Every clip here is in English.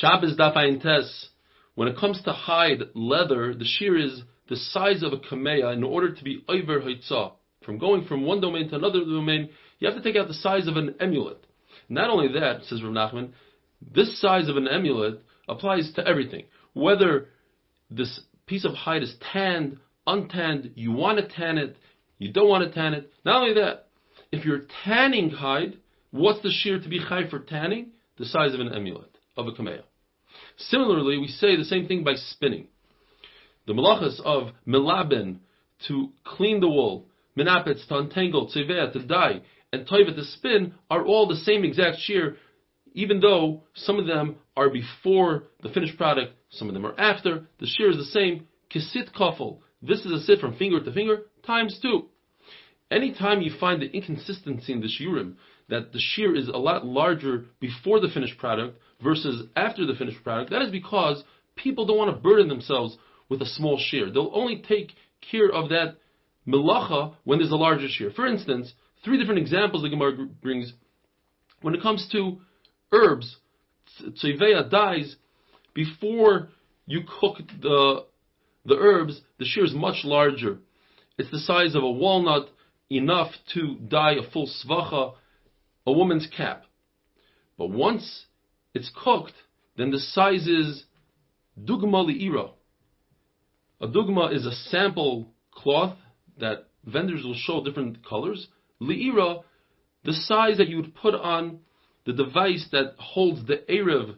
Shabbos Daf Tes, when it comes to hide, leather, the shiur is the size of a kameya in order to be over haitzah. From going from one domain to another domain, you have to take out the size of an amulet. Not only that, says Rav Nachman, this size of an amulet applies to everything. Whether this piece of hide is tanned, untanned, you want to tan it, you don't want to tan it. Not only that, if you're tanning hide, what's the shiur to be high for tanning? The size of an amulet, of a kameya. Similarly, we say the same thing by spinning. The malachas of milaben, to clean the wool, minapetz, to untangle, tzeveh, to dye, and toivet, to spin, are all the same exact shiur, even though some of them are before the finished product, some of them are after, the shiur is the same, kisit kafel. This is a sit from finger to finger, times two. Anytime you find the inconsistency in the shiurim, that the shiur is a lot larger before the finished product versus after the finished product, that is because people don't want to burden themselves with a small shiur. They'll only take care of that melacha when there's a larger shiur. For instance, three different examples the Gemara brings. When it comes to herbs, tzeveya dies before you cook the the herbs. The shiur is much larger. It's the size of a walnut, enough to dye a full svacha, a woman's cap. But once it's cooked, then the size is dugma li'ira. A dugma is a sample cloth that vendors will show different colors. Li'ira, the size that you would put on the device that holds the Erev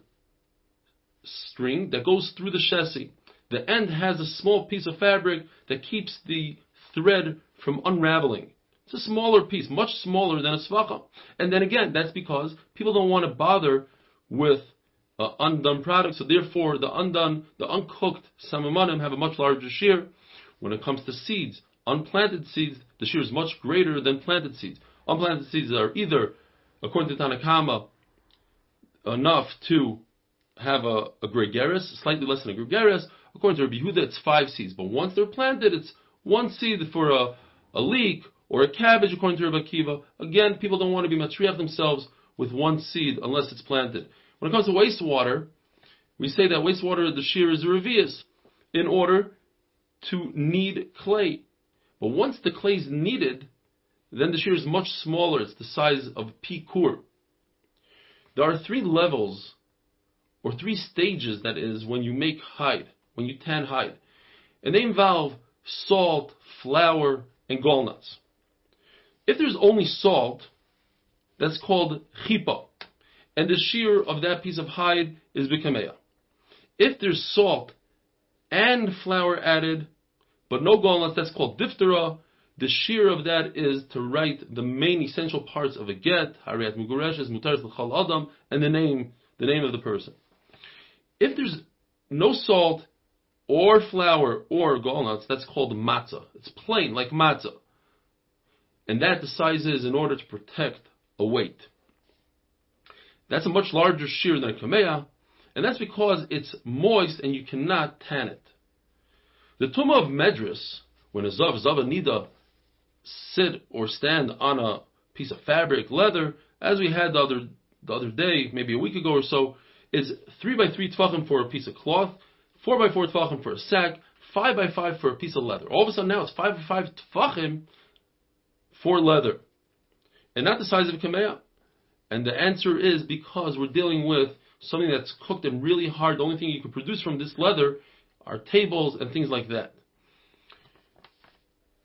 string that goes through the chassis. The end has a small piece of fabric that keeps the thread from unraveling. It's a smaller piece, much smaller than a svacha. And then again, that's because people don't want to bother with uh, undone products, so therefore the undone, the uncooked samamanim have a much larger shiur. When it comes to seeds, unplanted seeds, the shiur is much greater than planted seeds. Unplanted seeds are either, according to Tanna Kamma, enough to have a, a gregaris, slightly less than a gregaris. According to Rabbi Yehuda, it's five seeds. But once they're planted, it's one seed for a, a leek or a cabbage, according to Rabbi Akiva. Again, people don't want to be matriach themselves with one seed unless it's planted. When it comes to wastewater, we say that wastewater, the shiur is revius in order to knead clay. But once the clay is kneaded, then the shiur is much smaller. It's the size of pikur. There are three levels, or three stages, that is, when you make hide, when you tan hide. And they involve salt, flour, and gallnuts. If there's only salt, that's called chipa, and the shiur of that piece of hide is bikameya. If there's salt and flour added, but no gallnuts, that's called diphthera. The shiur of that is to write the main essential parts of a get, hariyat mugureshes, mutaris l'chal adam, and the name, the name of the person. If there's no salt or flour or gallnuts, that's called matzah. It's plain, like matzah and that the size is in order to protect a weight. That's a much larger shiur than a kameya, and that's because it's moist and you cannot tan it. The tumah of medris, when a zav, zav nida, sit or stand on a piece of fabric, leather, as we had the other the other day, maybe a week ago or so, is three by three tefachim for a piece of cloth, four by four tefachim for a sack, five by five for a piece of leather. All of a sudden now it's five by five tefachim for leather, and not the size of a kameya? And the answer is because we're dealing with something that's cooked and really hard. The only thing you can produce from this leather are tables and things like that.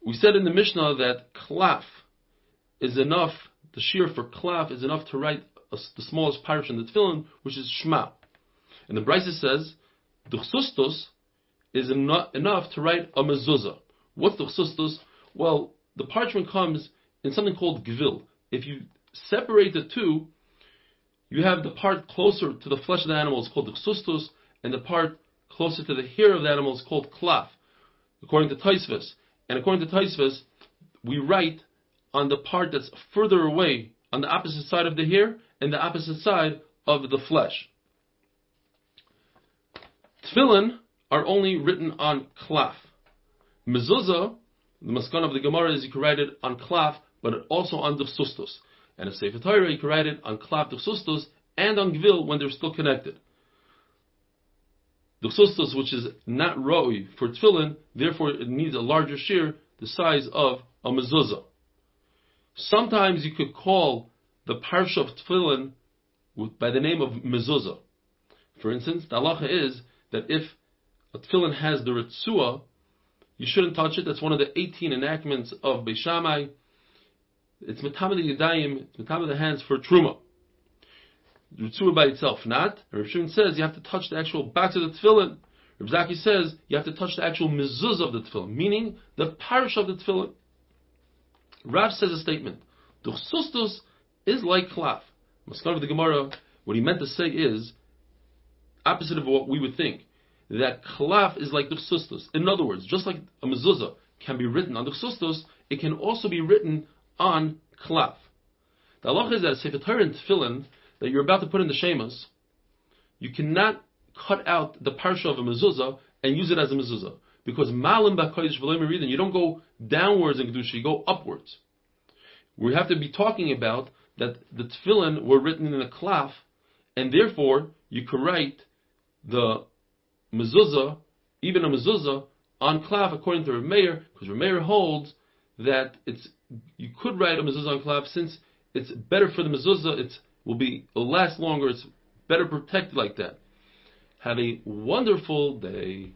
We said in the Mishnah that klaf is enough, the shiur for klaf is enough to write a, the smallest parsha in the tefillin, which is shema. And the Brisa says, the duchsustus is eno- enough to write a mezuzah. What's the duchsustus? Well, the parchment comes in something called gvil. If you separate the two, you have the part closer to the flesh of the animal is called the xustus, and the part closer to the hair of the animal is called klaf, according to Taisvis. And according to Taisvis, we write on the part that's further away, on the opposite side of the hair, and the opposite side of the flesh. Tefillin are only written on klaf. Mezuzah the maskan of the Gemara is you can write it on klaf, but also on the sustos. And a Sefer Torah, you can write it on klaf the sustos and on gvil when they're still connected. the chsustos, which is not roi for tefillin, therefore it needs a larger shiur, the size of a mezuzah. Sometimes you could call the parsha of tefillin by the name of mezuzah. For instance, the halacha is that if a tefillin has the ritzua, you shouldn't touch it. That's one of the 18 enactments of Beis Shammai. It's metamid yadayim, it's the hands for truma. Ritzua by itself, not. Rav Shimon says you have to touch the actual back of the tefillin. Rav Zaki says you have to touch the actual mezuzah of the tefillin, meaning the parsha of the tefillin. Rav says a statement. The chsustus is like chlaf. Maskar of the Gemara, what he meant to say is opposite of what we would think. That chlaf is like the chsustus. In other words, just like a mezuzah can be written on the chsustus, it can also be written on chlaf. The halach is that Sefer Torah and Tefillin that you're about to put in the shemas, you cannot cut out the parsha of a mezuzah and use it as a mezuzah. Because malim b'kodesh v'loim you don't go downwards in kedusha, you go upwards. We have to be talking about that the tefillin were written in a klaf, and therefore you could write the mezuzah, even a mezuzah, on klaf according to Rav Meir, because Rav Meir holds that it's you could write a mezuzah on klaf since it's better for the mezuzah, it will be it'll last longer, it's better protected like that. Have a wonderful day.